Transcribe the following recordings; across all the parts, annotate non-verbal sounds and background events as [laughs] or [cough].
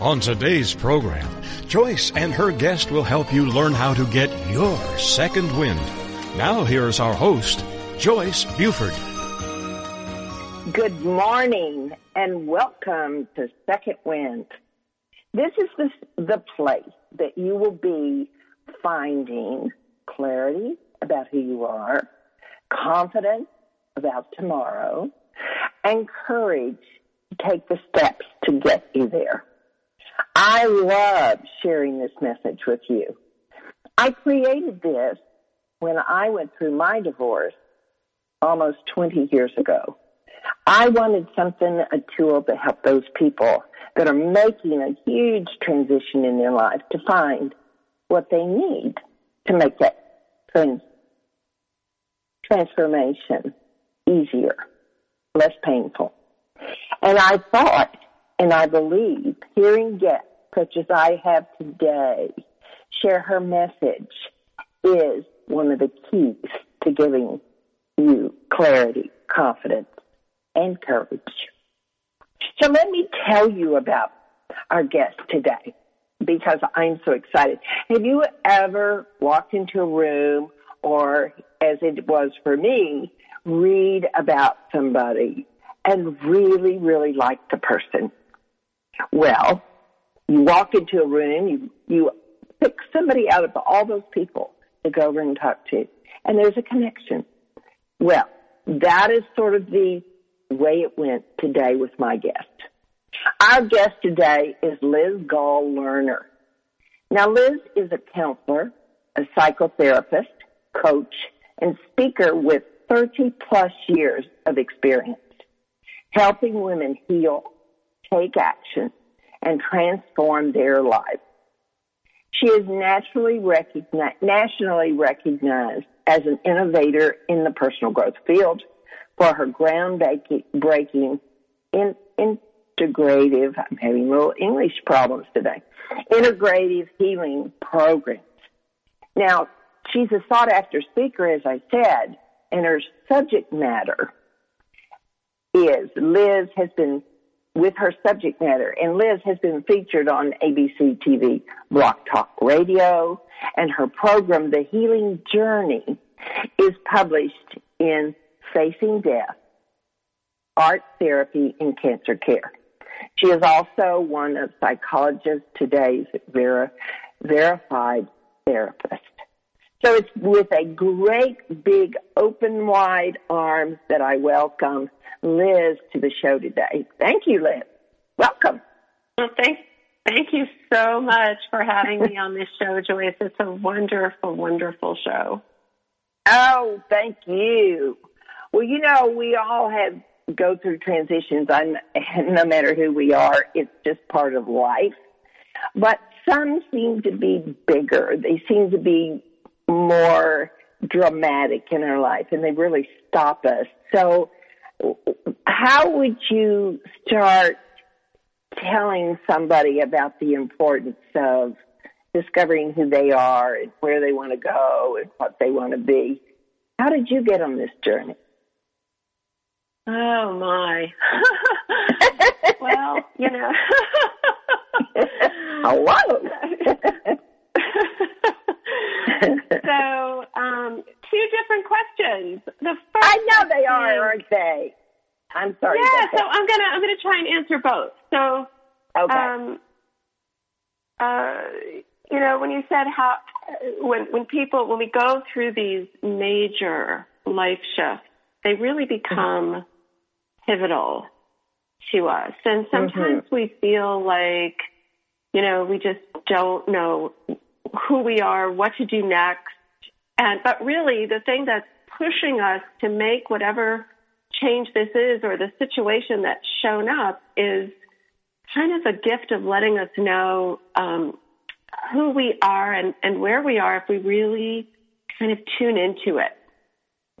On today's program, Joyce and her guest will help you learn how to get your second wind. Now here's our host, Joyce Buford. Good morning and welcome to Second Wind. This is the, the place that you will be finding clarity about who you are, confidence about tomorrow, and courage to take the steps to get you there. I love sharing this message with you. I created this when I went through my divorce almost 20 years ago. I wanted something, a tool to help those people that are making a huge transition in their life to find what they need to make that trans- transformation easier, less painful. And I thought and I believe hearing guests such as I have today share her message is one of the keys to giving you clarity, confidence, and courage. So let me tell you about our guest today because I'm so excited. Have you ever walked into a room or as it was for me, read about somebody and really, really like the person? Well, you walk into a room, you, you pick somebody out of all those people to go over and talk to, and there's a connection. Well, that is sort of the way it went today with my guest. Our guest today is Liz Goll Lerner. Now, Liz is a counselor, a psychotherapist, coach, and speaker with 30 plus years of experience helping women heal, take action, and transform their life. She is naturally nationally recognized as an innovator in the personal growth field for her groundbreaking in, integrative, I'm having little English problems today, integrative healing programs. Now, she's a sought after speaker, as I said, and her subject matter is Liz has been with her subject matter. And Liz has been featured on ABC TV, Blog Talk Radio, and her program, The Healing Journey, is published in Facing Death, Art Therapy and Cancer Care. She is also one of Psychologist Today's ver- verified therapists. So it's with a great big open wide arms that I welcome Liz to the show today. Thank you, Liz. Welcome. Well, thank, thank you so much for having me on this show, Joyce. It's a wonderful, wonderful show. Oh, thank you. Well, you know, we all have go through transitions. I'm, [laughs] no matter who we are, it's just part of life. But some seem to be bigger. They seem to be more dramatic in our life, and they really stop us. So how would you start telling somebody about the importance of discovering who they are and where they want to go and what they want to be? How did you get on this journey? Oh my. [laughs] well, you know. Hello. [laughs] so, [laughs] um, two different questions. The first I know they are, aren't they? I'm sorry. Yeah, so I'm gonna I'm gonna try and answer both. So, okay. Um, uh, you know, when you said how when when people when we go through these major life shifts, they really become mm-hmm. pivotal to us, and sometimes mm-hmm. we feel like, you know, we just don't know who we are, what to do next, and but really, the thing that's pushing us to make whatever change this is, or the situation that's shown up, is kind of a gift of letting us know um, who we are and, and where we are if we really kind of tune into it.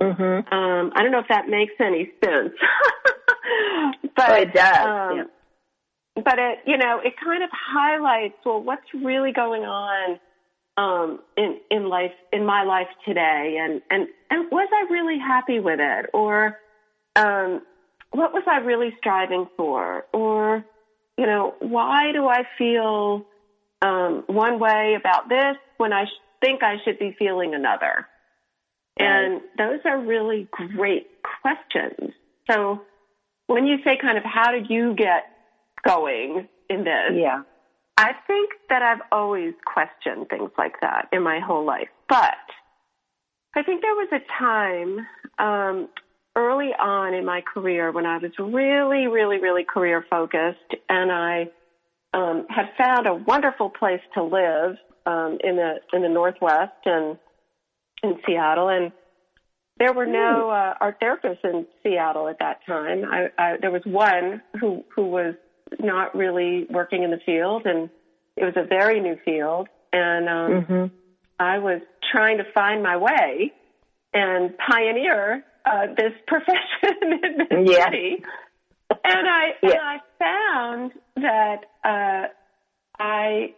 Mm-hmm. Um, I don't know if that makes any sense, [laughs] but Oh, it does. Um, yeah. But it, you know, it kind of highlights well what's really going on um, in in life in my life today, and and and was I really happy with it, or um, what was I really striving for, or you know, why do I feel um, one way about this when I sh- think I should be feeling another? And those are really great questions. So when you say kind of how did you get going in this? Yeah. I think that I've always questioned things like that in my whole life. But I think there was a time um, early on in my career when I was really, really, really career focused, and I um, had found a wonderful place to live um, in the in the Northwest and in Seattle, and there were no uh, art therapists in Seattle at that time. I, I, there was one who who was not really working in the field, and it was a very new field. And um, Mm-hmm. I was trying to find my way and pioneer uh, this [laughs] profession in this Yeah. city. And I and I found that uh, I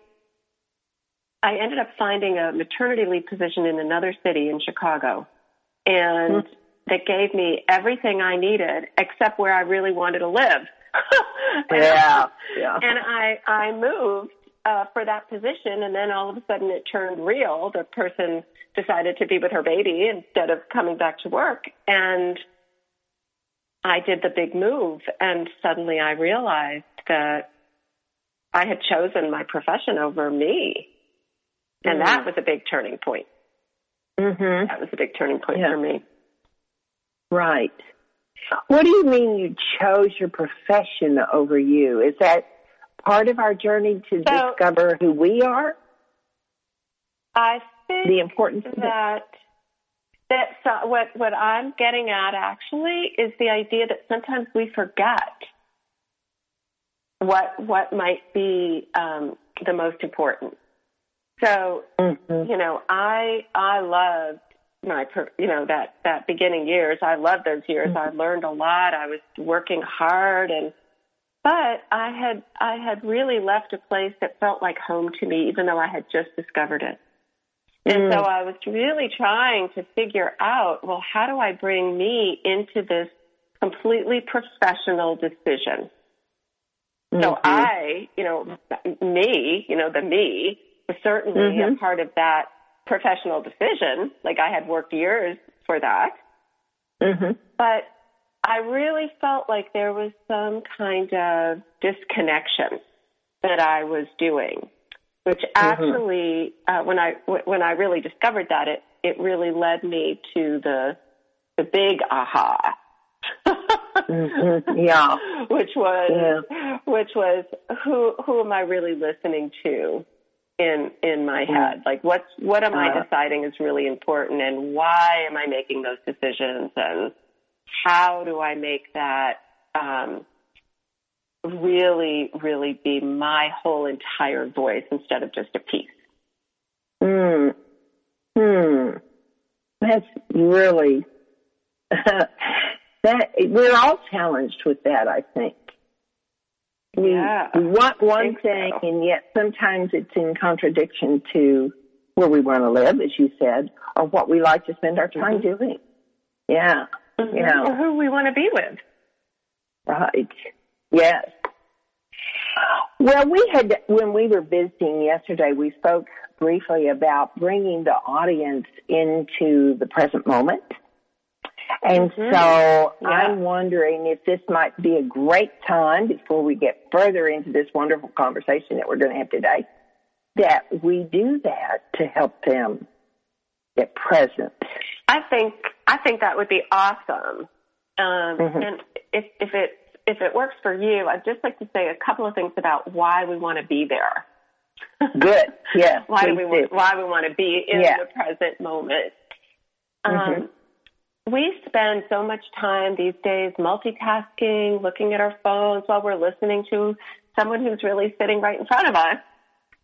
I ended up finding a maternity leave position in another city in Chicago, and that gave me everything I needed except where I really wanted to live. [laughs] [laughs] Yeah. Yeah. and I I moved uh, for that position, and then all of a sudden it turned real. The person decided to be with her baby instead of coming back to work, and I did the big move. And suddenly I realized that I had chosen my profession over me, and that was a big turning point. Mm-hmm. That was a big turning point Yeah. for me. Right. What do you mean you chose your profession over you? Is that part of our journey to So- discover who we are? I think The importance that? that so, what what I'm getting at actually is the idea that sometimes we forget what what might be um, the most important. So Mm-hmm. you know, I I loved my per- you know that that beginning years. I loved those years. I learned a lot. I was working hard and but I had I had really left a place that felt like home to me even though I had just discovered it. And so I was really trying to figure out, well, how do I bring me into this completely professional decision? So Mhm. I, you know, me, you know, the me was certainly a Mhm. part of that professional decision. Like I had worked years for that, Mhm. but I really felt like there was some kind of disconnection that I was doing, which actually, uh, when I when I really discovered that, it it really led me to the the big aha. Mhm. [laughs] Yeah. which was which was who who am I really listening to in in my head? Like what's what am I deciding is really important and why am I making those decisions and how do I make that um, really really be my whole entire voice instead of just a piece? Hmm. Hmm. That's really [laughs] that we're all challenged with that, I think. We, Yeah, want one thing so. and yet sometimes it's in contradiction to where we want to live, as you said, or what we like to spend our time Mm-hmm. doing. Yeah. Yeah. Or who we want to be with. Right. Yes. Well, we had, when we were visiting yesterday, we spoke briefly about bringing the audience into the present moment. And Mhm. so Yeah. I'm wondering if this might be a great time before we get further into this wonderful conversation that we're going to have today, that we do that to help them get present. I think I think that would be awesome. Um, Mhm. And if if it if it works for you, I'd just like to say a couple of things about why we want to be there. Good. [laughs] Yes. why do we want why we want to be in Yeah. the present moment? Um, mm-hmm. We spend so much time these days multitasking, looking at our phones while we're listening to someone who's really sitting right in front of us,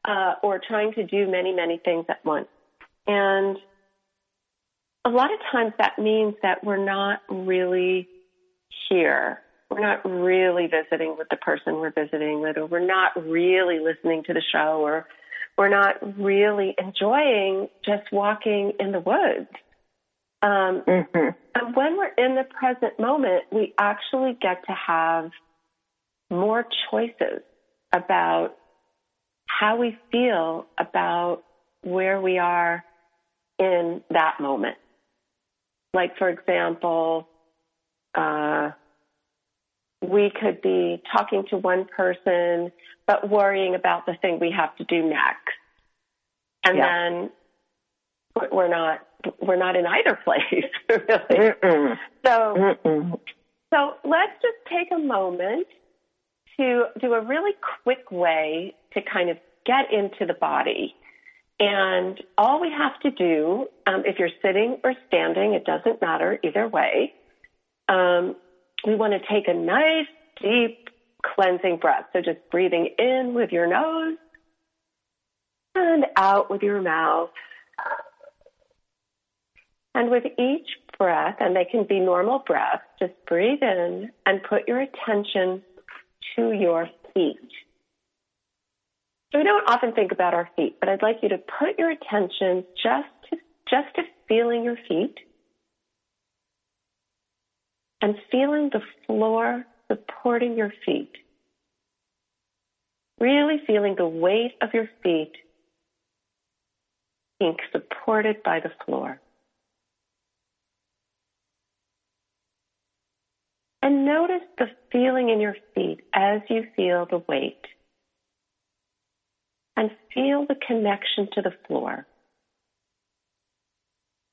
uh, or trying to do many, many things at once. And a lot of times that means that we're not really here. We're not really visiting with the person we're visiting with, or we're not really listening to the show, or we're not really enjoying just walking in the woods. Um, mm-hmm. And when we're in the present moment, we actually get to have more choices about how we feel about where we are in that moment. Like, for example, uh, we could be talking to one person, but worrying about the thing we have to do next. And yeah. then we're not we're not in either place [laughs] really. Mm-mm. So Mm-mm. so let's just take a moment to do a really quick way to kind of get into the body. And all we have to do, um, if you're sitting or standing, it doesn't matter either way. Um, we want to take a nice, deep, cleansing breath. So just breathing in with your nose and out with your mouth. And with each breath, and they can be normal breaths, just breathe in and put your attention to your feet. We don't often think about our feet, but I'd like you to put your attention just to, just to feeling your feet and feeling the floor supporting your feet. Really feeling the weight of your feet being supported by the floor. And notice the feeling in your feet as you feel the weight. And feel the connection to the floor.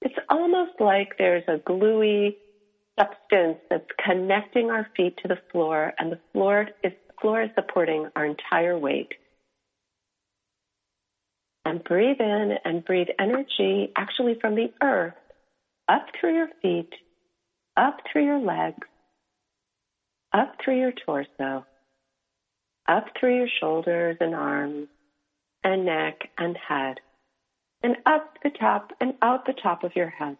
It's almost like there's a gluey substance that's connecting our feet to the floor, and the floor is, floor is supporting our entire weight. And breathe in and breathe energy actually from the earth up through your feet, up through your legs, up through your torso, up through your shoulders and arms and neck and head, and up the top and out the top of your head.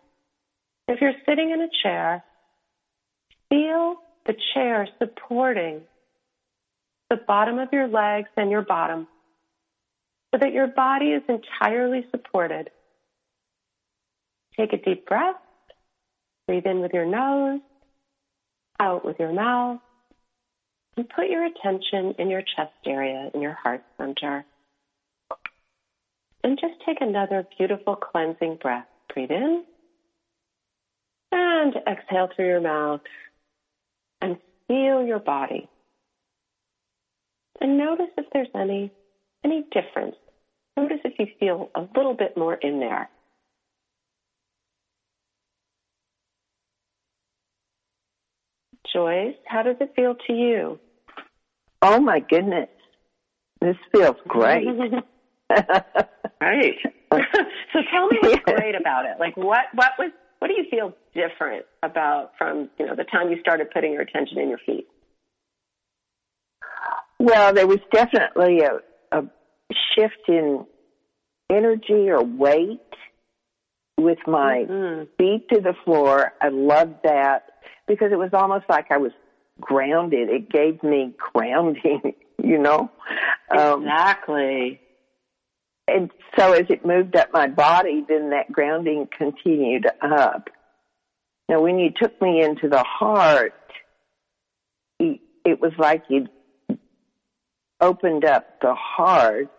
If you're sitting in a chair, feel the chair supporting the bottom of your legs and your bottom so that your body is entirely supported. Take a deep breath. Breathe in with your nose out with your mouth, and put your attention in your chest area, in your heart center. And just take another beautiful cleansing breath. Breathe in and exhale through your mouth and feel your body. And notice if there's any any difference. Notice if you feel a little bit more in there. Joyce, how does it feel to you? Oh my goodness. This feels great. [laughs] right. [laughs] so tell me what's [laughs] great about it. Like what what was what do you feel different about from, you know, the time you started putting your attention in your feet? Well, there was definitely a, a shift in energy or weight with my mm-hmm. feet to the floor. I loved that because it was almost like I was grounded. It gave me grounding, [laughs] you know? Um, exactly. and so as it moved up my body, then that grounding continued up. Now, when you took me into the heart, it was like you opened up the heart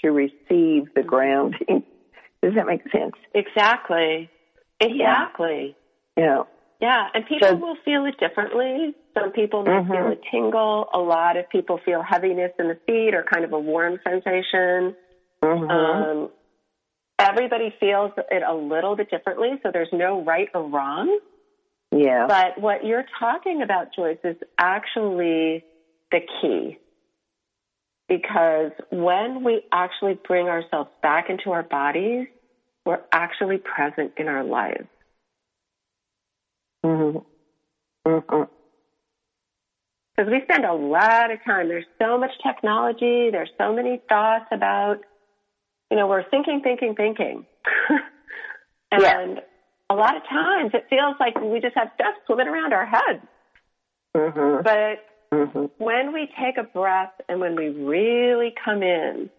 to receive the grounding. [laughs] Does that make sense? Exactly. Exactly. Yeah. yeah. Yeah, and people so, will feel it differently. Some people may mm-hmm. feel a tingle. A lot of people feel heaviness in the feet or kind of a warm sensation. Mm-hmm. Um, everybody feels it a little bit differently, so there's no right or wrong. Yeah. But what you're talking about, Joyce, is actually the key. Because when we actually bring ourselves back into our bodies, we're actually present in our lives. Mm-hmm. Mm-hmm. Because we spend a lot of time. There's so much technology. There's so many thoughts about, you know, we're thinking, thinking, thinking. [laughs] and Yeah. a lot of times it feels like we just have stuff swimming around our heads. Mm-hmm. But Mm-hmm. when we take a breath and when we really come in,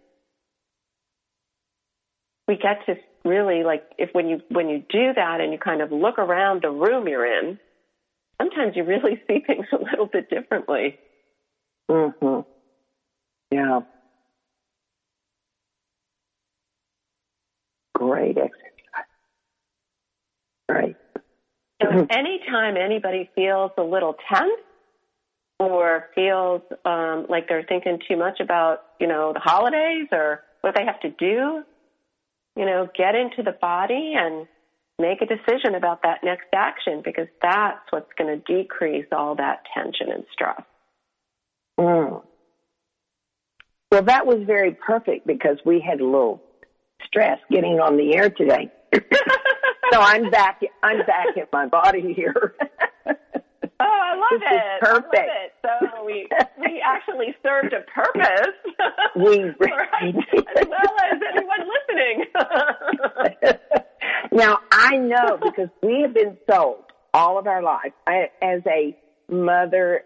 we get to really like if when you when you do that and you kind of look around the room you're in, sometimes you really [laughs] see things a little bit differently. Mm-hmm. Yeah. Great exercise. Right. So [laughs] anytime anybody feels a little tense or feels um, like they're thinking too much about, you know, the holidays or what they have to do, you know, get into the body and make a decision about that next action because that's what's going to decrease all that tension and stress. Mm. Well, that was very perfect because we had a little stress getting on the air today. [laughs] so I'm back. I'm back in my body here. [laughs] Love This is it. perfect. I love it. So we we actually served a purpose. [laughs] We [laughs] for really us, did. as well as anyone listening. [laughs] now I know because we have been sold all of our life I, as a mother,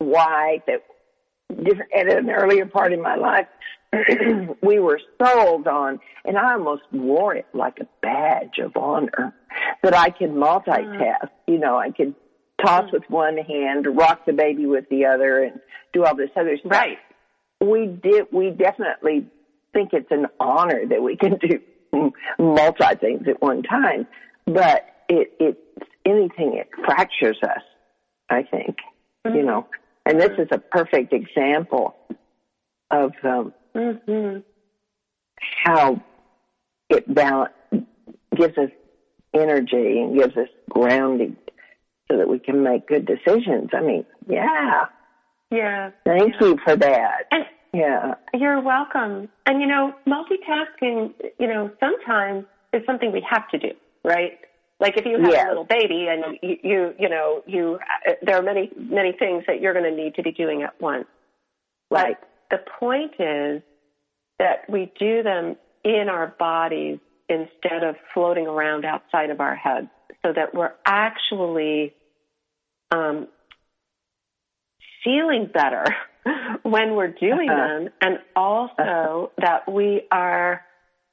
wife, at at an earlier part in my life. [clears throat] we were sold on, and I almost wore it like a badge of honor that I could mm-hmm. multitask. You know, I could toss with one hand, rock the baby with the other, and do all this other stuff. Right. we did we definitely think it's an honor that we can [laughs] do multi things at one time but it it anything it fractures us i think you know? And this is a perfect example of um hmm how it balance gives us energy and gives us grounding so that we can make good decisions i mean yeah Yeah. thank you for that And yeah you're welcome. And you know, multitasking, you know, sometimes is something we have to do, right? Like if you have Yeah. a little baby and you, you, you know, you, uh, there are many, many things that you're going to need to be doing at once. right But the point is that we do them in our bodies instead of floating around outside of our heads so that we're actually um, feeling better [laughs] when we're doing Uh-huh. them. And also that we are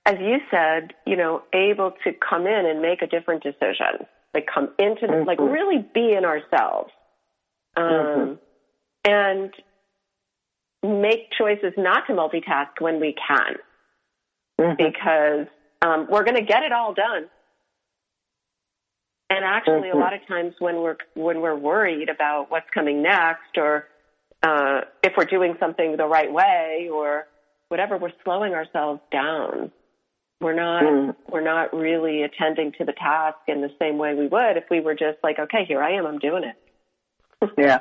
as you said you know able to come in and make a different decision. Like come into the, like really be in ourselves. Um, and make choices not to multitask when we can. Mhm. because um, we're going to get it all done. And actually, a lot of times when we're when we're worried about what's coming next, or uh, if we're doing something the right way, or whatever, we're slowing ourselves down. We're not Mm. we're not really attending to the task in the same way we would if we were just like, okay, here I am, I'm doing it. [laughs] Yeah.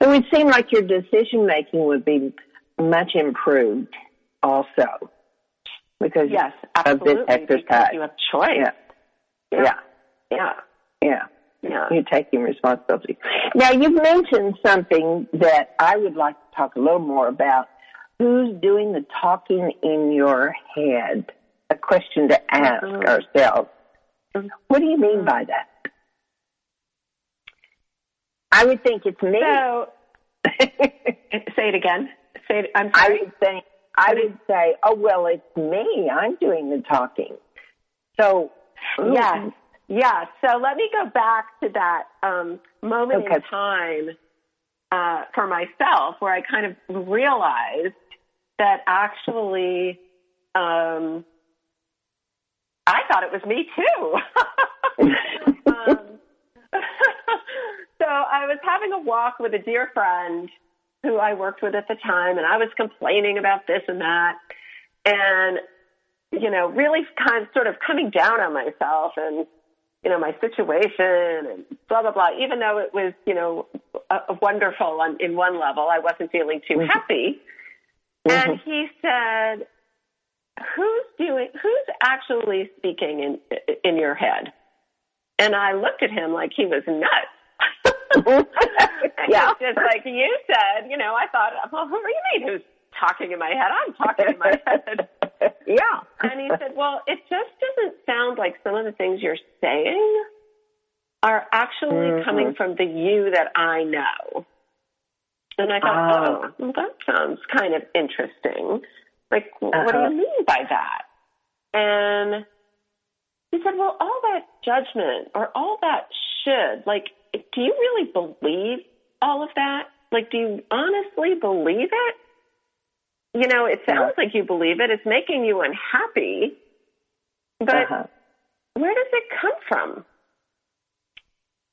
It would seem like your decision making would be much improved also. Because Yes, of this absolutely. Exercise. you have choice. Yeah. Yeah. Yeah. Yeah. Yeah. You're taking responsibility. Now you've mentioned something that I would like to talk a little more about. Who's doing the talking in your head? A question to ask Mhm. ourselves. What do you mean by that? I would think it's me. So [laughs] say it again. Say it. I'm I sorry. would think I would say, oh well, it's me. I'm doing the talking. So Yes. Yeah. So let me go back to that um, moment in time uh, for myself where I kind of realized that actually um, I thought it was me too. [laughs] [laughs] um, [laughs] so I was having a walk with a dear friend who I worked with at the time, and I was complaining about this and that. And you know, really kind of sort of coming down on myself and, you know, my situation and blah, blah, blah. Even though it was, you know, uh, wonderful on, in one level, I wasn't feeling too Mhm. happy. And he said, who's doing, who's actually speaking in, in your head? And I looked at him like he was nuts. Yeah. Just like you said, you know, I thought, well, who do you mean who's talking in my head? I'm talking in my head. [laughs] yeah. And he said, well, it just doesn't sound like some of the things you're saying are actually Mhm. coming from the you that I know. And I thought, Ah. oh, well, that sounds kind of interesting. Like, w what do Uh-huh. you mean by that? And he said, well, all that judgment or all that should, like, do you really believe all of that? Like, do you honestly believe it? You know, it sounds like you believe it. It's making you unhappy. But Uh-huh. where does it come from?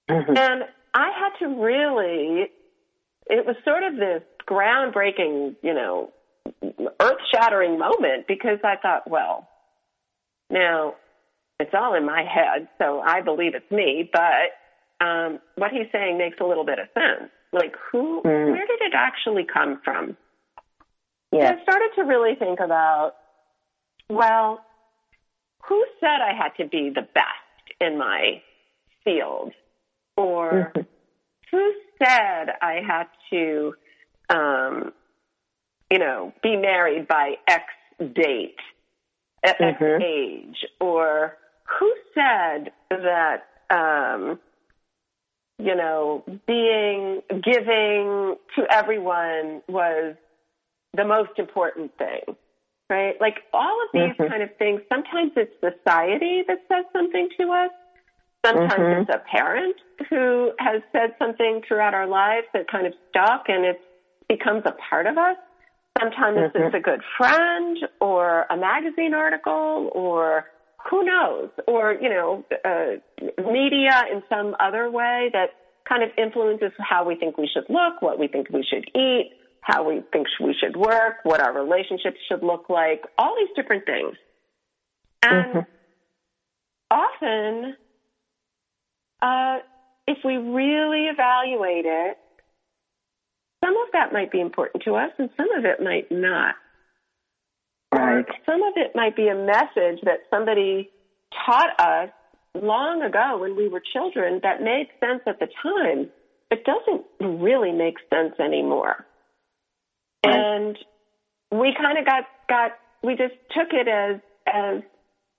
Mhm. And I had to really, it was sort of this groundbreaking, you know, earth shattering moment because I thought, well, now it's all in my head, so I believe it's me, but um, what he's saying makes a little bit of sense. Like, who, Mm. where did it actually come from? Yes. I started to really think about, well, who said I had to be the best in my field? Or Mhm. who said I had to, um, you know, be married by X date, at X Mhm. age? Or who said that, um, you know, being giving to everyone was the most important thing, right? Like all of these Mhm. kind of things, sometimes it's society that says something to us. Sometimes Mhm. it's a parent who has said something throughout our lives that kind of stuck and it becomes a part of us. Sometimes Mhm. it's a good friend or a magazine article or who knows, or, you know, uh, media in some other way that kind of influences how we think we should look, what we think we should eat, how we think we should work, what our relationships should look like, all these different things. And Mhm. often, uh, if we really evaluate it, some of that might be important to us and some of it might not. Right. Or some of it might be a message that somebody taught us long ago when we were children that made sense at the time, but doesn't really make sense anymore. Right. And we kind of got, got, we just took it as, as,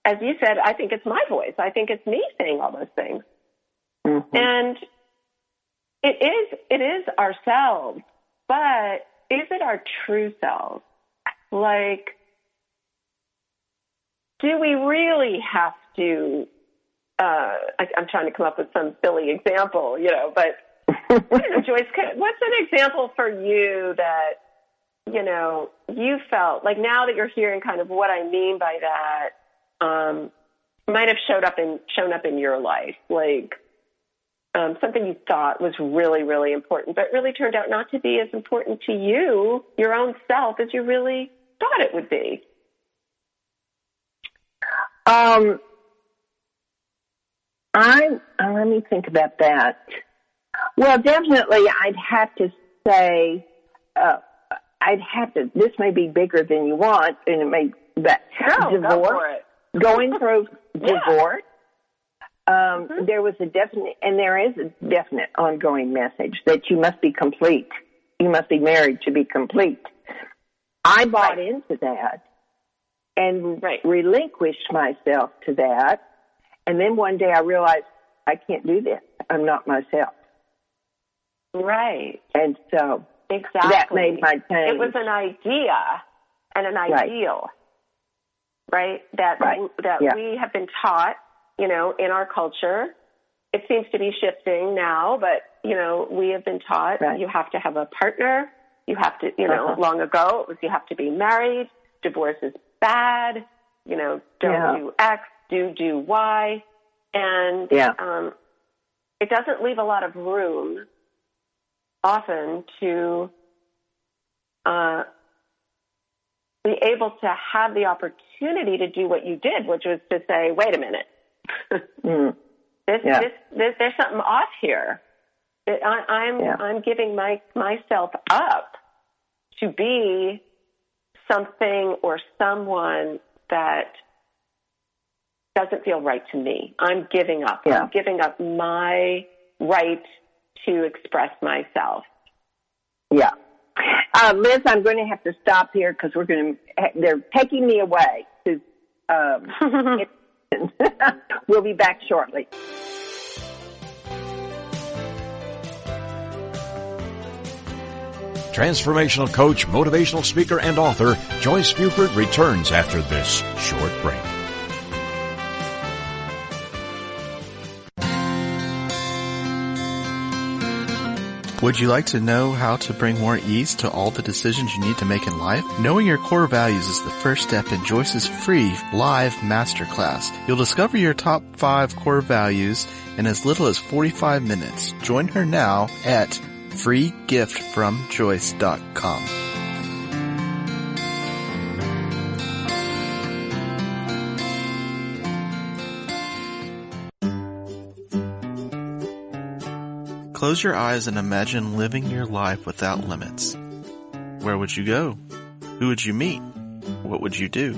as you said, I think it's my voice. I think it's me saying all those things. Mhm. And it is it is ourselves, but is it our true selves? Like, do we really have to? Uh, I, I'm trying to come up with some silly example, you know, but [laughs] Joyce, what's an example for you that you know you felt like now that you're hearing kind of what I mean by that um, might have showed up in shown up in your life, like um, something you thought was really, really important, but really turned out not to be as important to you, your own self, as you really thought it would be. Um, I uh, let me think about that. Well, definitely, I'd have to say, uh, I'd have to. This may be bigger than you want, and it may. But No, divorce, it. going [laughs] through Yeah. divorce. Um, Mhm. There was a definite, and there is a definite ongoing message that you must be complete. You must be married to be complete. I bought Right. into that and Right. relinquished myself to that. And then one day I realized I can't do this. I'm not myself. Right. And so Exactly. that made my change. It was an idea and an Right. ideal, right? That Right. that Yeah. we have been taught, you know, in our culture. It seems to be shifting now, but you know, we have been taught Right. you have to have a partner. You have to, you know, Uh-huh. long ago it was you have to be married. Divorce is bad. You know, don't Yeah. do X, do do Y, and Yeah. um, it doesn't leave a lot of room often to uh, be able to have the opportunity to do what you did, which was to say, wait a minute, [laughs] Mm. this, Yeah. this, this, there's something off here. I, I'm, Yeah. I'm giving my, myself up to be something or someone that doesn't feel right to me. I'm giving up. Yeah. I'm giving up my right to express myself. Yeah. Uh, Liz, I'm going to have to stop here because we're going to, they're taking me away to, um, [laughs] [laughs] we'll be back shortly. Transformational coach, motivational speaker, and author Joyce Buford returns after this short break. Would you like to know how to bring more ease to all the decisions you need to make in life? Knowing your core values is the first step in Joyce's free live masterclass. You'll discover your top five core values in as little as 45 minutes. Join her now at freegiftfromjoyce.com. Close your eyes and imagine living your life without limits. Where would you go? Who would you meet? What would you do?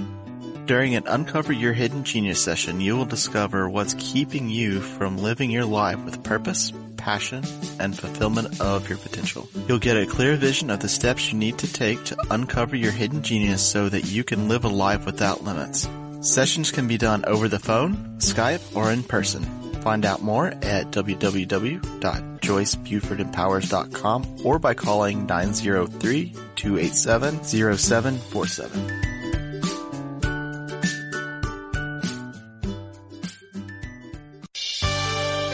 During an Uncover Your Hidden Genius session, you will discover what's keeping you from living your life with purpose, passion, and fulfillment of your potential. You'll get a clear vision of the steps you need to take to uncover your hidden genius so that you can live a life without limits. Sessions can be done over the phone, Skype, or in person. Find out more at www.joycebufordempowers.com or by calling 903-287-0747.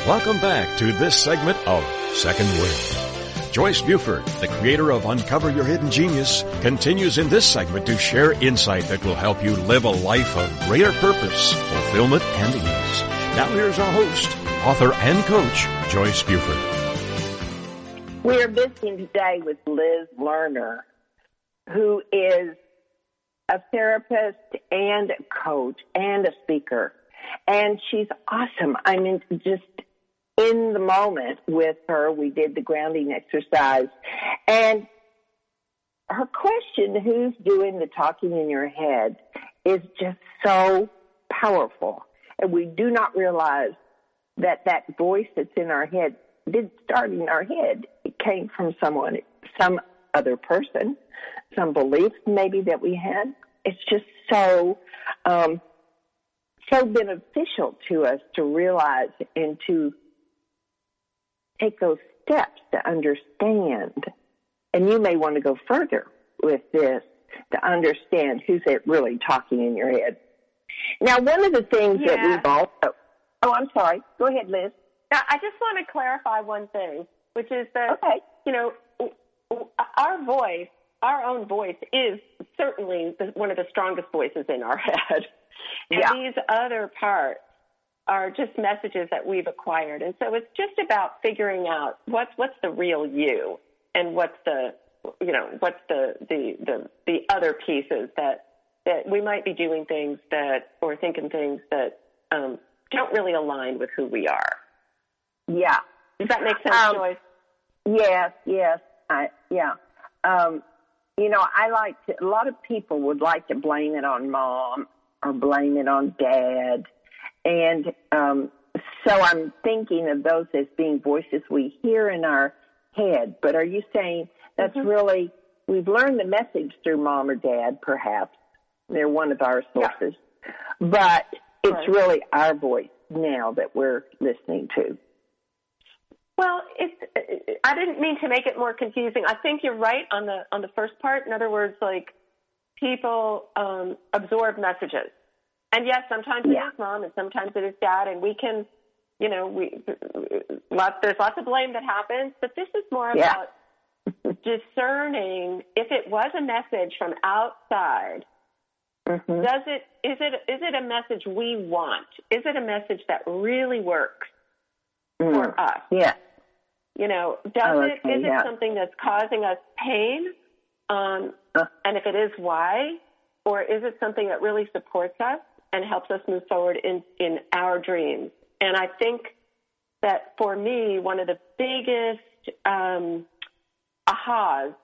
Welcome back to this segment of Second Wind. Joyce Buford, the creator of Uncover Your Hidden Genius, continues in this segment to share insight that will help you live a life of greater purpose, fulfillment, and ease. Now here's our host, author and coach, Joyce Buford. We are visiting today with Liz Lerner, who is a therapist and a coach and a speaker. And she's awesome. I mean, just in the moment with her, we did the grounding exercise. And her question, who's doing the talking in your head, is just so powerful. And we do not realize that that voice that's in our head didn't start in our head. It came from someone, some other person, some beliefs maybe that we had. It's just so, um, so beneficial to us to realize and to take those steps to understand. And you may want to go further with this to understand who's really talking in your head. Now, one of the things Yeah. that we've also, oh, I'm sorry. Go ahead, Liz. Now, I just want to clarify one thing, which is that, Okay. you know, our voice, our own voice is certainly the, one of the strongest voices in our [laughs] head. And Yeah. these other parts are just messages that we've acquired. And so it's just about figuring out what's, what's the real you and what's the, you know, what's the, the, the, the other pieces that, that we might be doing things that, or thinking things that, um, don't really align with who we are. Yeah. Does that make sense, Um, Joyce? Yes, yes, I, yeah. Um, you know, I like to, a lot of people would like to blame it on mom or blame it on dad. And, um, so I'm thinking of those as being voices we hear in our head. But are you saying that's Mm-hmm. really, we've learned the message through mom or dad, perhaps. They're one of our Yeah. sources. But it's Right. really our voice now that we're listening to. Well, it's. I didn't mean to make it more confusing. I think you're right on the on the first part. In other words, like people um, absorb messages, and yes, sometimes Yeah. it is mom, and sometimes it is dad, and we can, you know, we lots, there's lots of blame that happens, but this is more Yeah. about discerning if it was a message from outside hmm does it is it is it a message we want is it a message that really works for us Yeah. you know does Oh, it okay, is yeah. it something that's causing us pain um, Uh. and if it is why or is it something that really supports us and helps us move forward in in our dreams and i think that for me one of the biggest um, ahas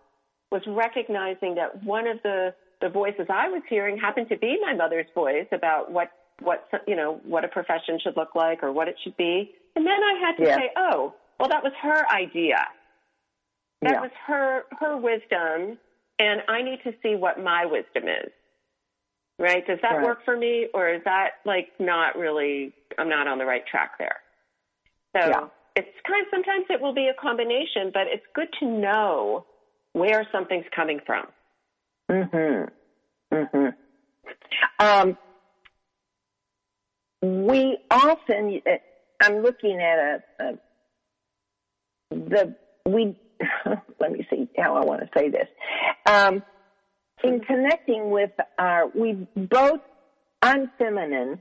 was recognizing that one of the the voices I was hearing happened to be my mother's voice about what what you know what a profession should look like or what it should be, and then I had to Yeah. say, oh, well, that was her idea. That Yeah. was her her wisdom, and I need to see what my wisdom is. Right? Does that Right. work for me, or is that like not really? I'm not on the right track there. So Yeah. it's kind. of, Sometimes it will be a combination, but it's good to know where something's coming from. Mm-hmm. Mm-hmm. Um, we often. uh, I'm looking at a, a the we. [laughs] Let me see how I want to say this. Um, in connecting with our, we both. I'm feminine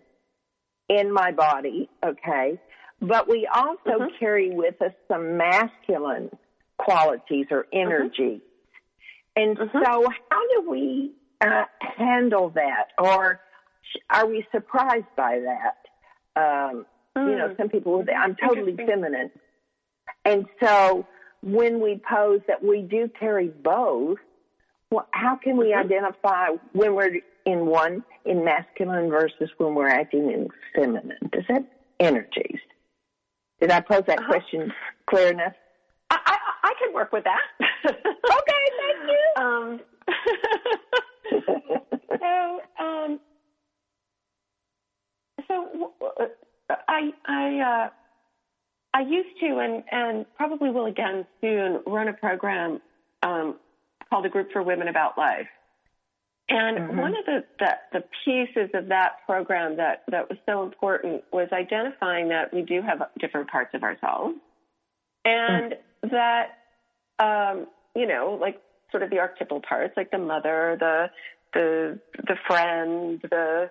in my body, okay, but we also Mhm. carry with us some masculine qualities or energy. And Mhm. so, how do we uh, handle that, or are we surprised by that? Um, You know, Mm. some people will say, "I'm totally feminine," and so when we pose that we do carry both, well, how can we identify when we're in one in masculine versus when we're acting in feminine? Does that energies? Did I pose that Uh-huh. question clear enough? I, I, I can work with that. [laughs] Okay, thank you. [laughs] Um, [laughs] so, um, so uh, I, I, uh, I used to, and and probably will again soon, run a program um, called the Group for Women About Life. And Mhm. one of the, the the pieces of that program that that was so important was identifying that we do have different parts of ourselves, and that um, you know, like sort of the archetypal parts, like the mother, the the the friend, the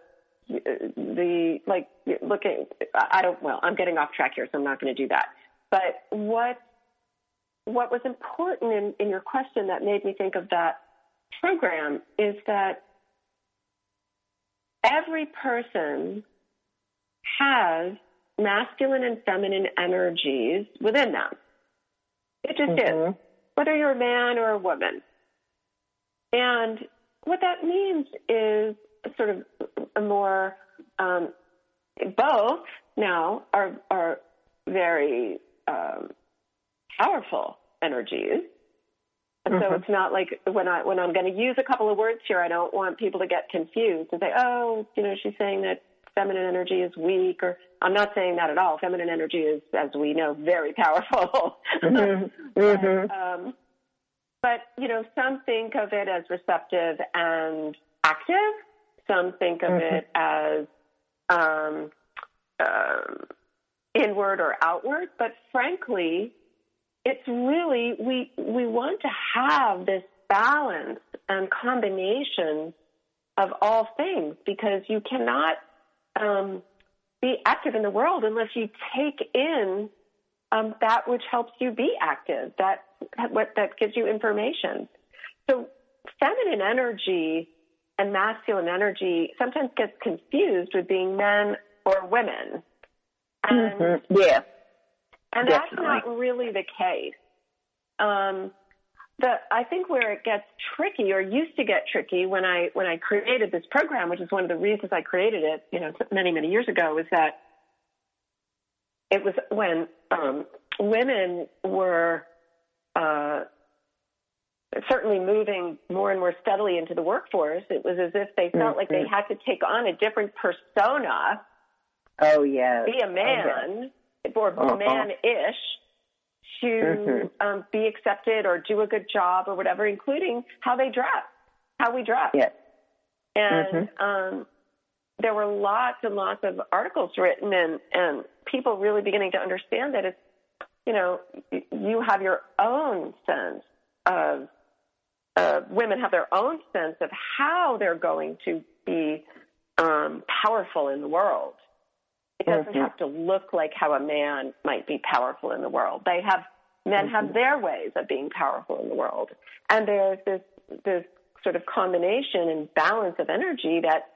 the like looking. I don't. Well, I'm getting off track here, so I'm not going to do that. But what what was important in, in your question that made me think of that program is that every person has masculine and feminine energies within them. It just is Mhm. whether you're a man or a woman. And what that means is sort of a more um, both now are are very um, powerful energies. And so Mhm. it's not like when I when I'm going to use a couple of words here, I don't want people to get confused and say, "Oh, you know, she's saying that feminine energy is weak," or I'm not saying that at all. Feminine energy is, as we know, very powerful. [laughs] Mhm. Mhm. um, but you know, some think of it as receptive and active. Some think of Mhm. it as um, um, inward or outward. But frankly, it's really we we want to have this balance and combination of all things because you cannot um, be active in the world unless you take in um, that which helps you be active, that what that gives you information. So feminine energy and masculine energy sometimes gets confused with being men or women. And Mhm. Yeah. And that's not really the case. Um, the I think where it gets tricky, or used to get tricky, when I when I created this program, which is one of the reasons I created it, you know, many many years ago, was that it was when um, women were uh, certainly moving more and more steadily into the workforce. It was as if they felt like they had to take on a different persona Oh yeah. be a man or Uh-huh. man-ish to Mhm. um, be accepted or do a good job or whatever, including how they dress, how we dress. Yeah. And Mhm. um, there were lots and lots of articles written and, and people really beginning to understand that it's, you know, you have your own sense of, uh, women have their own sense of how they're going to be um, powerful in the world. It doesn't Mhm. have to look like how a man might be powerful in the world. They have men Mm-hmm. have their ways of being powerful in the world, and there's this this sort of combination and balance of energy that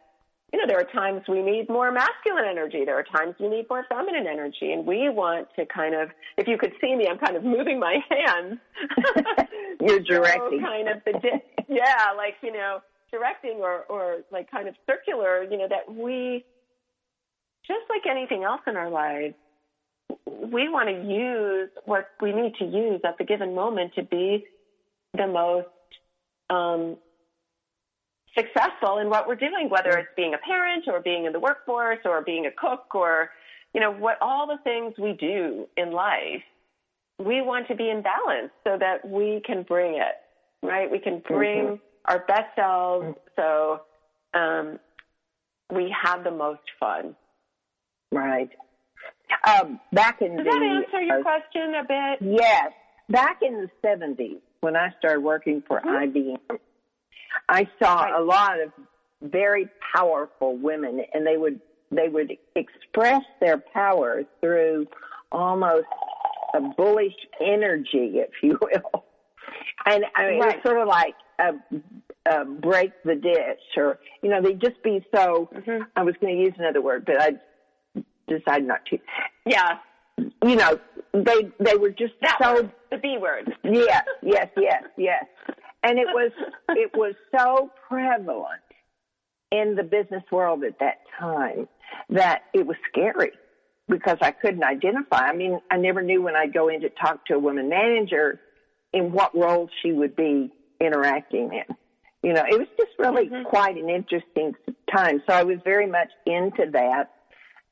you know there are times we need more masculine energy, there are times we need more feminine energy, and we want to kind of if you could see me, I'm kind of moving my hands. [laughs] [laughs] You're So directing. kind of the di- yeah, like you know directing or or like kind of circular, you know that we just like anything else in our lives, we want to use what we need to use at the given moment to be the most um, successful in what we're doing, whether it's being a parent or being in the workforce or being a cook or, you know, what all the things we do in life. We want to be in balance so that we can bring it, right? We can bring mm-hmm. our best selves so um, we have the most fun. Right. Um, back in Does the, that answer your uh, question a bit? Yes. Back in the 70s, when I started working for mm-hmm. IBM, I saw right. a lot of very powerful women, and they would they would express their power through almost a bullish energy, if you [laughs] will. And I mean, right. it's sort of like a, a break the dish, or you know, they'd just be so. Mm-hmm. I was going to use another word, but I decided not to. Yeah. You know, they they were just that so word, the B word. Yes, yes, [laughs] yes, yes. And it was it was so prevalent in the business world at that time that it was scary because I couldn't identify. I mean, I never knew when I'd go in to talk to a woman manager in what role she would be interacting in. You know, it was just really mm-hmm. quite an interesting time. So I was very much into that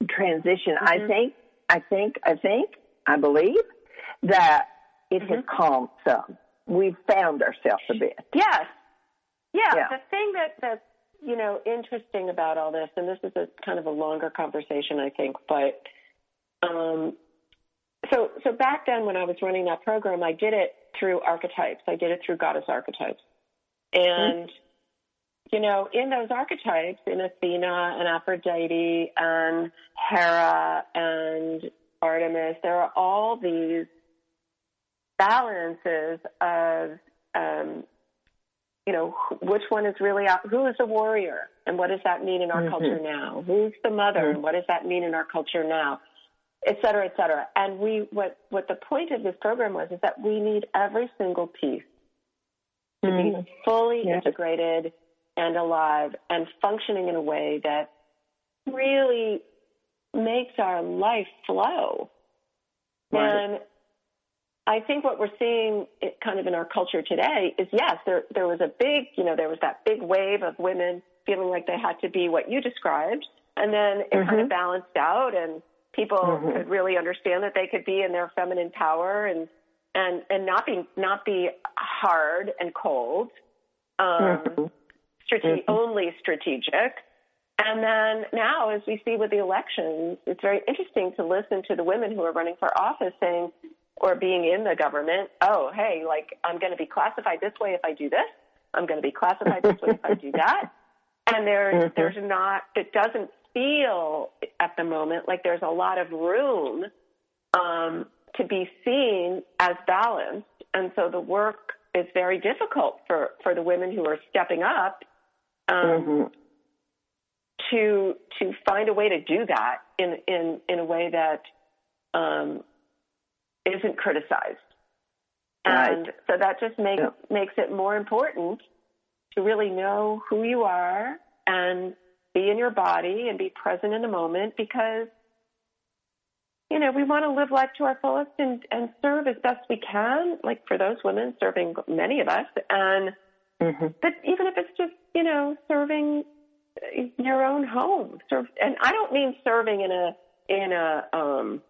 transition. Mm-hmm. I think, I think, I think, I believe that it mm-hmm. has calmed some. We've found ourselves a bit. Yes. Yeah, yeah. The thing that that's you know interesting about all this, and this is a kind of a longer conversation, I think, but um, so so back then when I was running that program, I did it through archetypes. I did it through goddess archetypes, and. Mm-hmm you know, in those archetypes, in Athena and Aphrodite and Hera and Artemis, there are all these balances of, um, you know, which one is really out, who is the warrior and what does that mean in our mm-hmm. culture now? Who's the mother mm-hmm. and what does that mean in our culture now? Et cetera, et cetera. And we, what, what the point of this program was is that we need every single piece to mm-hmm. be fully yes. integrated and alive and functioning in a way that really makes our life flow. Right. And I think what we're seeing kind of in our culture today is yes, there there was a big, you know, there was that big wave of women feeling like they had to be what you described, and then it mm-hmm. kind of balanced out, and people mm-hmm. could really understand that they could be in their feminine power and and and not be not be hard and cold. Um, mm-hmm strate- mm-hmm. only strategic. And then now, as we see with the elections, it's very interesting to listen to the women who are running for office saying, or being in the government, oh, hey, like I'm going to be classified this way if I do this. I'm going to be classified this way if I do [laughs] that. And there's mm-hmm. there's not it doesn't feel at the moment like there's a lot of room um, to be seen as balanced. And so the work is very difficult for for the women who are stepping up um, mm-hmm. to to find a way to do that in in in a way that um, isn't criticized. Right. And so that just makes yeah. makes it more important to really know who you are and be in your body and be present in the moment because you know we want to live life to our fullest and, and serve as best we can like for those women serving many of us and mm-hmm. but even if it's just you know, serving your own home. Serve, and I don't mean serving in a in a um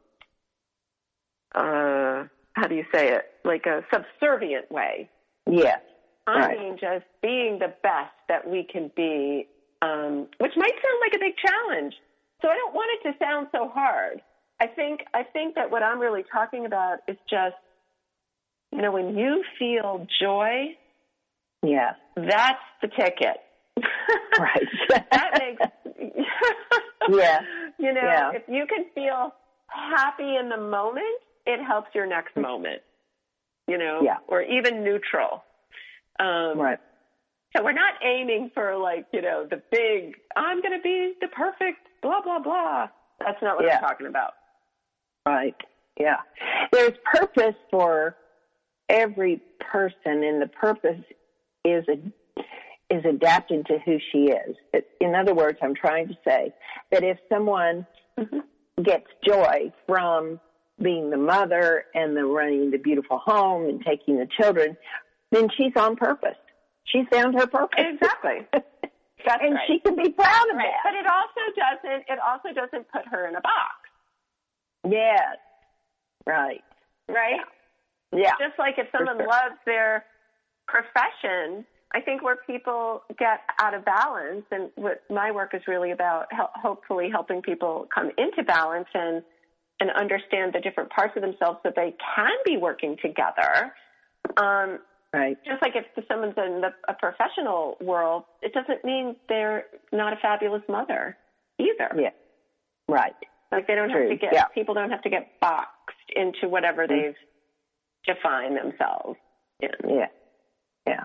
uh how do you say it? Like a subservient way. Yes. I right. mean just being the best that we can be, um, which might sound like a big challenge. So I don't want it to sound so hard. I think I think that what I'm really talking about is just you know, when you feel joy yeah. That's the ticket. right. [laughs] that makes [laughs] Yeah. You know, yeah. if you can feel happy in the moment, it helps your next moment. You know, yeah. or even neutral. Um, right. So we're not aiming for like, you know, the big, I'm going to be the perfect blah, blah, blah. That's not what yeah. I'm talking about. Right. Yeah. There's purpose for every person, and the purpose is a, is adapted to who she is. In other words, I'm trying to say that if someone mm-hmm. gets joy from being the mother and the running the beautiful home and taking the children, then she's on purpose. She found her purpose. Exactly. [laughs] That's and right. she can be proud of right. that. But it also doesn't it also doesn't put her in a box. Yes. Right. Right? Yeah. Just like if someone sure. loves their profession, I think where people get out of balance, and what my work is really about, hopefully helping people come into balance and and understand the different parts of themselves so they can be working together. Um, right. Just like if someone's in the, a professional world, it doesn't mean they're not a fabulous mother either. Yeah. Right. Like they don't True. have to get yeah. people don't have to get boxed into whatever mm-hmm. they've defined themselves. In. Yeah. Yeah.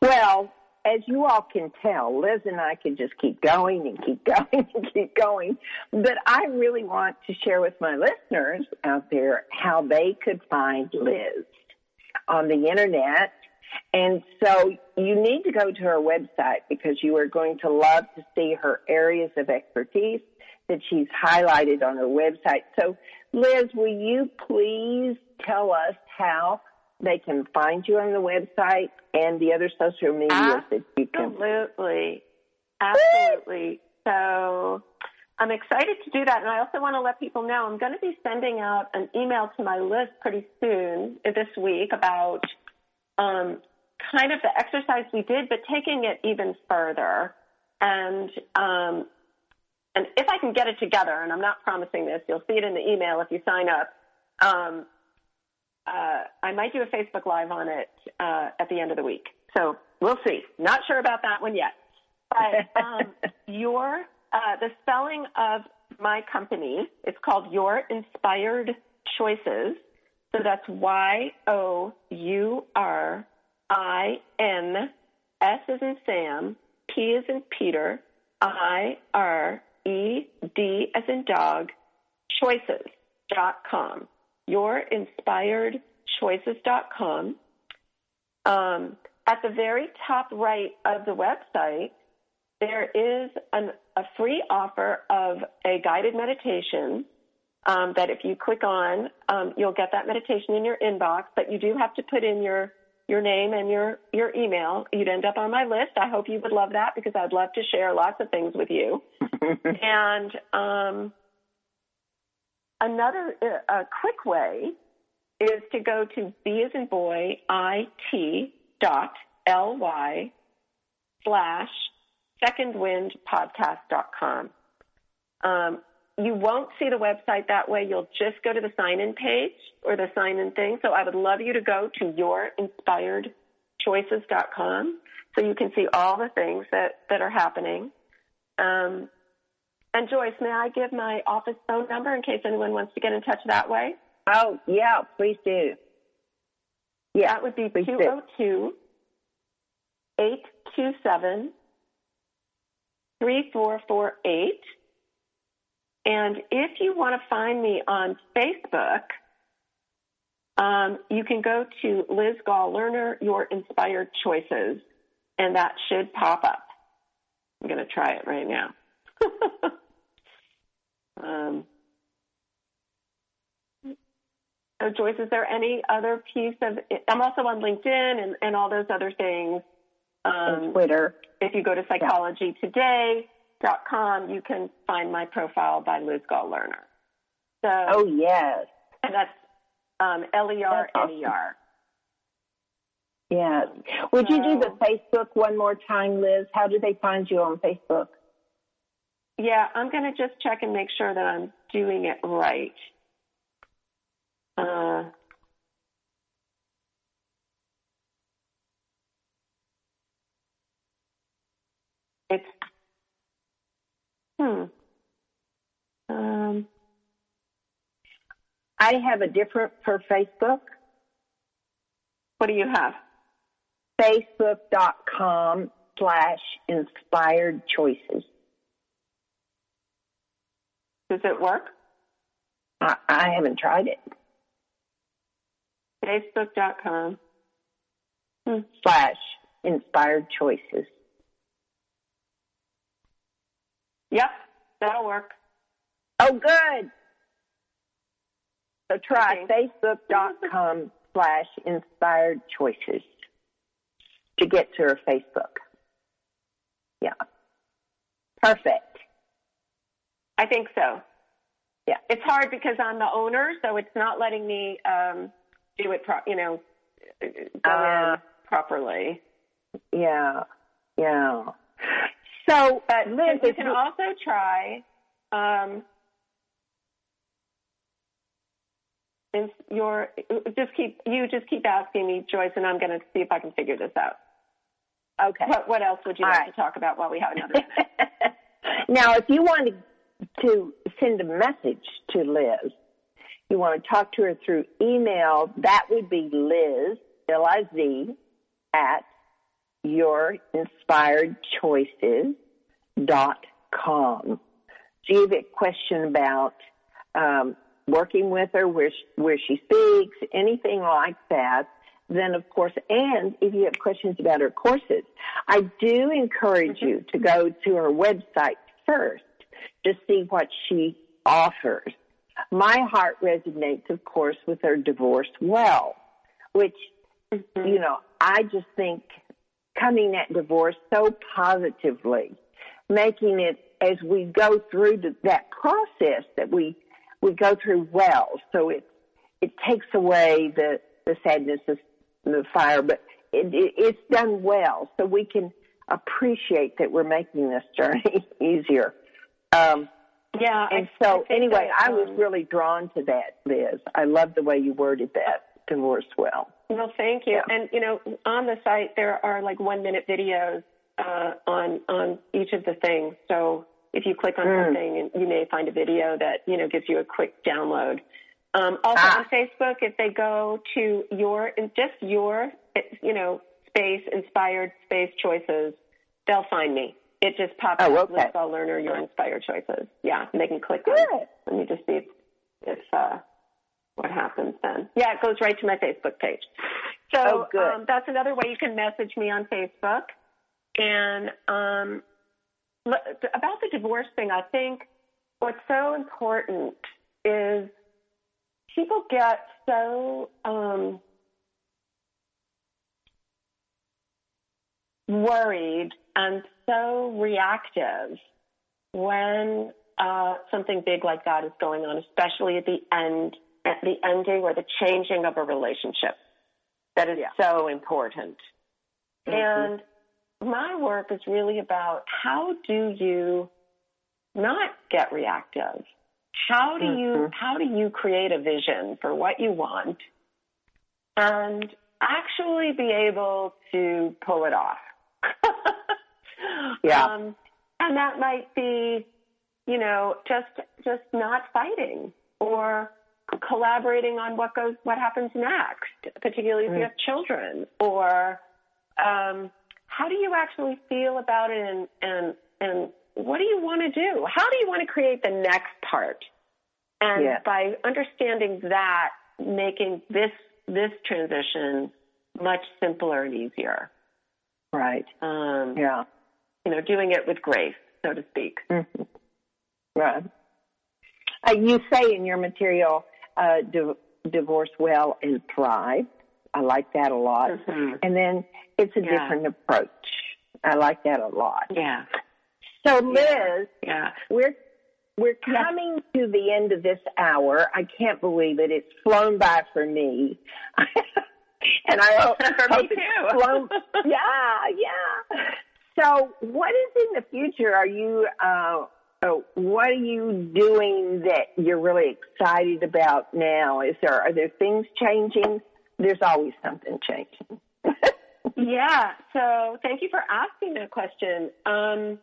Well, as you all can tell, Liz and I can just keep going and keep [laughs] going and keep going. But I really want to share with my listeners out there how they could find Liz on the internet. And so you need to go to her website because you are going to love to see her areas of expertise that she's highlighted on her website. So Liz, will you please tell us how they can find you on the website and the other social media that you can. Absolutely. Absolutely. So I'm excited to do that. And I also want to let people know I'm going to be sending out an email to my list pretty soon this week about um, kind of the exercise we did, but taking it even further. And um, and if I can get it together, and I'm not promising this, you'll see it in the email if you sign up. Um, uh, I might do a Facebook Live on it uh, at the end of the week. So we'll see. Not sure about that one yet. But [laughs] um, your uh, the spelling of my company it's called Your Inspired Choices. So that's Y O U R I N S as in Sam, P as in Peter, I R E D as in dog, choices dot com yourinspiredchoices.com. Um, at the very top right of the website, there is an, a free offer of a guided meditation um, that if you click on, um, you'll get that meditation in your inbox, but you do have to put in your your name and your your email. You'd end up on my list. I hope you would love that because I'd love to share lots of things with you. [laughs] and um, Another uh, quick way is to go to B as in boy, IT dot L-Y slash secondwindpodcast.com. Um, you won't see the website that way. You'll just go to the sign-in page or the sign-in thing. So I would love you to go to yourinspiredchoices.com so you can see all the things that, that are happening. Um, and Joyce, may I give my office phone number in case anyone wants to get in touch that way? Oh, yeah, please do. Yeah, that would be 202 827 3448. And if you want to find me on Facebook, um, you can go to Liz Goll Lerner, Your Inspired Choices, and that should pop up. I'm going to try it right now. [laughs] Um, so Joyce, is there any other piece of? I'm also on LinkedIn and, and all those other things. Um, Twitter. If you go to psychologytoday.com, you can find my profile by Liz Goll Lerner. So, oh yes, and that's um, L E R N E R. Yes. Would you do the Facebook one more time, Liz? How do they find you on Facebook? Yeah, I'm going to just check and make sure that I'm doing it right. Uh, it's hmm. Um, I have a different for Facebook. What do you have? Facebook.com slash inspired choices. Does it work? I, I haven't tried it. Facebook.com hmm. slash inspired choices. Yep, that'll work. Oh, good. So try Okay. facebook.com slash inspired choices to get to her Facebook. Yeah. Perfect. I think so. Yeah. It's hard because I'm the owner, so it's not letting me um, do it, pro- you know, go Ah. in properly. Yeah. Yeah. So, But Liz, you can also try um, is your just keep you just keep asking me, Joyce, and I'm going to see if I can figure this out. okay. What what else would you All like right. to talk about while we have another? [laughs] now, if you want to, to send a message to Liz, you want to talk to her through email, that would be Liz, L-I-Z, at yourinspiredchoices.com. So you have a question about um, working with her, where she, where she speaks, anything like that, then of course, and if you have questions about her courses, I do encourage you to go to her website first to see what she offers. My heart resonates, of course, with her divorce well, which, you know, I just think coming at divorce so positively, making it as we go through that process that we we go through well. So it it takes away the the sadness of the fire, but it, it, it's done well, so we can appreciate that we're making this journey [laughs] easier. Um, yeah. and I- I so, think anyway, I was um, really drawn to that, Liz. I love the way you worded that divorce well. Well, thank you. Yeah. And you know, on the site there are like one minute videos uh, on on each of the things. So if you click on Mm. something, and you may find a video that you know gives you a quick download. Um, also Ah. on Facebook, if they go to your just your you know space inspired space choices, they'll find me. It just pops Oh, up. okay. Liz Goll Lerner, your inspired choices. Yeah, and they can click on. Good. Let me just see if, if uh, what happens then. Yeah, it goes right to my Facebook page. So Oh, good. Um, that's another way you can message me on Facebook. And um, about the divorce thing, I think what's so important is people get so um, worried and so reactive when uh, something big like that is going on, especially at the end, at the ending or the changing of a relationship. That is Yeah. so important. Mhm. And my work is really about how do you not get reactive? How do you Mhm. how do you create a vision for what you want and actually be able to pull it off? Yeah. Um, and that might be, you know, just just not fighting or collaborating on what goes what happens next, particularly if you Mm. have children, or um, how do you actually feel about it, and and and what do you want to do? How do you want to create the next part? And Yeah. by understanding that, making this this transition much simpler and easier. Right. Um, Yeah. You know, doing it with grace, so to speak. hmm Right. Uh, you say in your material, uh, di- divorce well and thrive. I like that a lot. Mhm. And then it's a Yeah. different approach. I like that a lot. Yeah. So, Liz, Yeah. we're we're coming to the end of this hour. I can't believe it. It's flown by for me. [laughs] and I hope, For me hope it's too. flown. [laughs] yeah, yeah. So, what is in the future? Are you? Uh, uh, what are you doing that you're really excited about now? Is there are there things changing? There's always something changing. [laughs] Yeah. So thank you for asking that question. Um,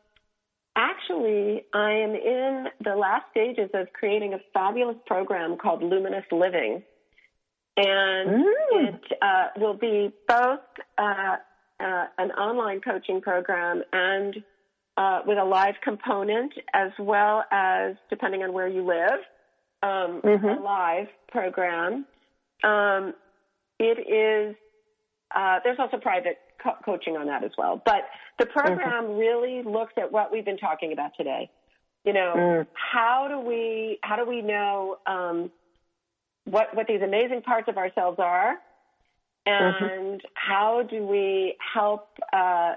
actually, I am in the last stages of creating a fabulous program called Luminous Living. And Mm. it uh, will be both uh, uh, an online coaching program and uh, with a live component, as well as, depending on where you live, um, Mhm. a live program. Um, it is uh, there's also private co- coaching on that as well. But the program really looks at what we've been talking about today. You know, Mm. how do we how do we know um, what what these amazing parts of ourselves are, and how do we help uh,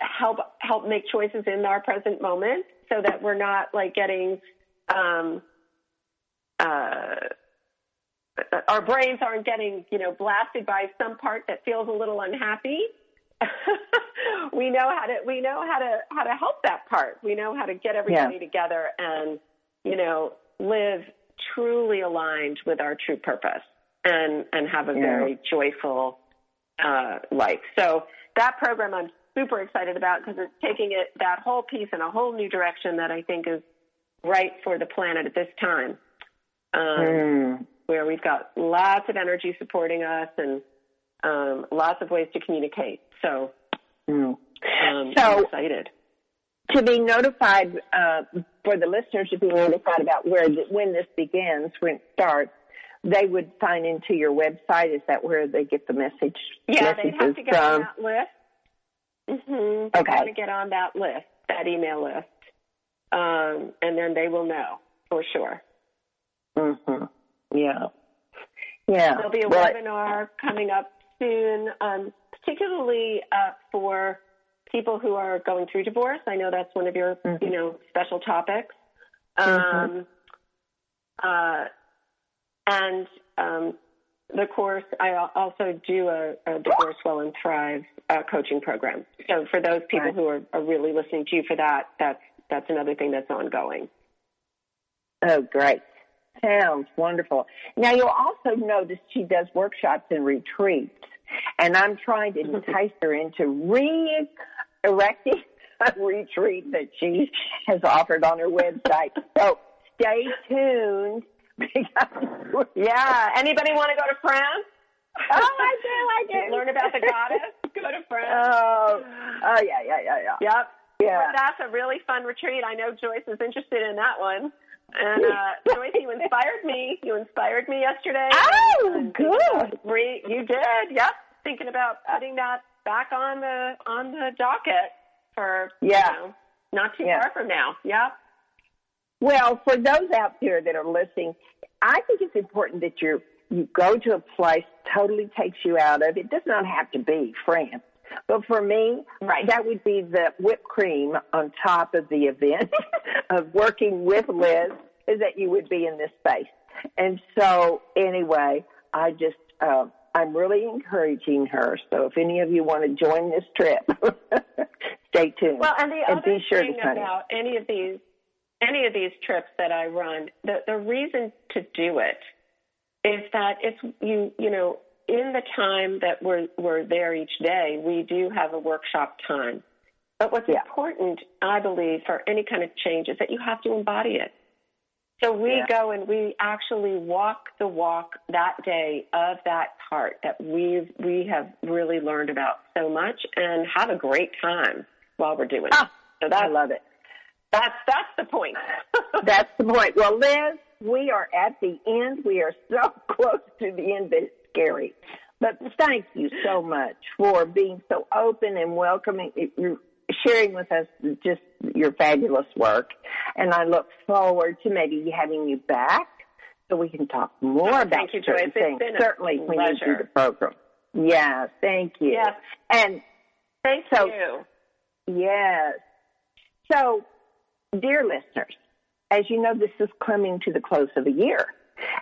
help help make choices in our present moment so that we're not like getting um, uh, our brains aren't getting you know blasted by some part that feels a little unhappy. [laughs] we know how to we know how to how to help that part. We know how to get everybody together and you know live truly aligned with our true purpose and and have a Yeah. very joyful uh, life. So that program I'm super excited about because it's taking it that whole piece in a whole new direction that I think is right for the planet at this time. Um, Mm. where we've got lots of energy supporting us and um, lots of ways to communicate. So Mm. um, So- I'm excited. to be notified uh, for the listeners to be notified about where the, when this begins, when it starts, they would sign into your website. Is that where they get the message? Yeah, they have to get on that list. Mm-hmm. They Okay. to get on that list, that email list, um, and then they will know for sure. Mm-hmm. Yeah. Yeah. There'll be a webinar coming up soon, um, particularly uh, for people who are going through divorce. I know that's one of your, Mhm. you know, special topics. Mm-hmm. Um, uh, and um, the course, I also do a, a divorce well and thrive uh, coaching program. So for those people Right. who are, are really listening to you for that, that's that's another thing that's ongoing. Oh, great. Sounds wonderful. Now, you'll also notice she does workshops and retreats, and I'm trying to entice her into re-erecting [laughs] a retreat that she has offered on her website. So stay tuned. [laughs] Yeah. Anybody want to go to France? oh, I do, I do. Learn about the goddess. [laughs] Go to France. Oh, oh, yeah, yeah, yeah, yeah. Yep. Yeah. Well, that's a really fun retreat. I know Joyce is interested in that one. And uh, Joyce, you inspired me. You inspired me yesterday. Oh, And- good. Re- you did. Yep. Thinking about putting that back on the on the docket for Yeah. you know, not too Yeah. far from now. Yep. Well, for those out there that are listening, I think it's important that you you go to a place totally takes you out of. It does not have to be France, but for me, Right. that would be the whipped cream on top of the event [laughs] of working with Liz. Is that you would be in this space, and so anyway, I just. Uh, I'm really encouraging her. So if any of you want to join this trip, [laughs] stay tuned. Well, and the And other be sure to thing in. about any of these any of these trips that I run, the the reason to do it is that it's you you know in the time that we're we're there each day, we do have a workshop time. But what's Yeah. important, I believe, for any kind of change is that you have to embody it. So we Yeah. go and we actually walk the walk that day of that part that we we have really learned about so much and have a great time while we're doing it. Ah. So that, I love it. That's that's the point. [laughs] That's the point. Well, Liz, we are at the end. We are so [laughs] close to the end that it's scary. But thank you so much for being so open and welcoming. You're sharing with us just your fabulous work. And I look forward to maybe having you back so we can talk more Oh, about thank you, certain Joyce. It's things. Certainly when you do pleasure. the program. Yes, thank you. Yes. And Thank So- you. Yes. So, dear listeners, as you know, this is coming to the close of a year.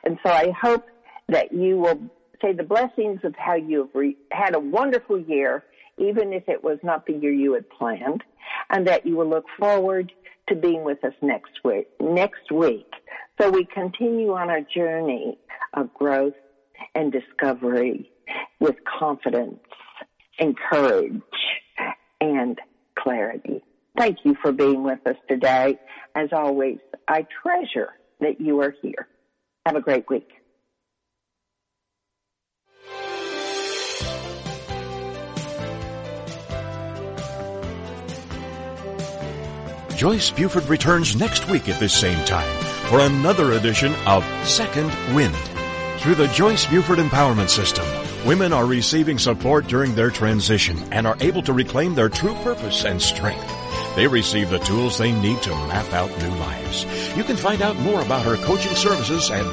And so I hope that you will say the blessings of how you have re- had a wonderful year, even if it was not the year you had planned, and that you will look forward to being with us next week, next week. So we continue on our journey of growth and discovery with confidence and courage and clarity. Thank you for being with us today. As always, I treasure that you are here. Have a great week. Joyce Buford returns next week at this same time for another edition of Second Wind. Through the Joyce Buford Empowerment System, women are receiving support during their transition and are able to reclaim their true purpose and strength. They receive the tools they need to map out new lives. You can find out more about her coaching services at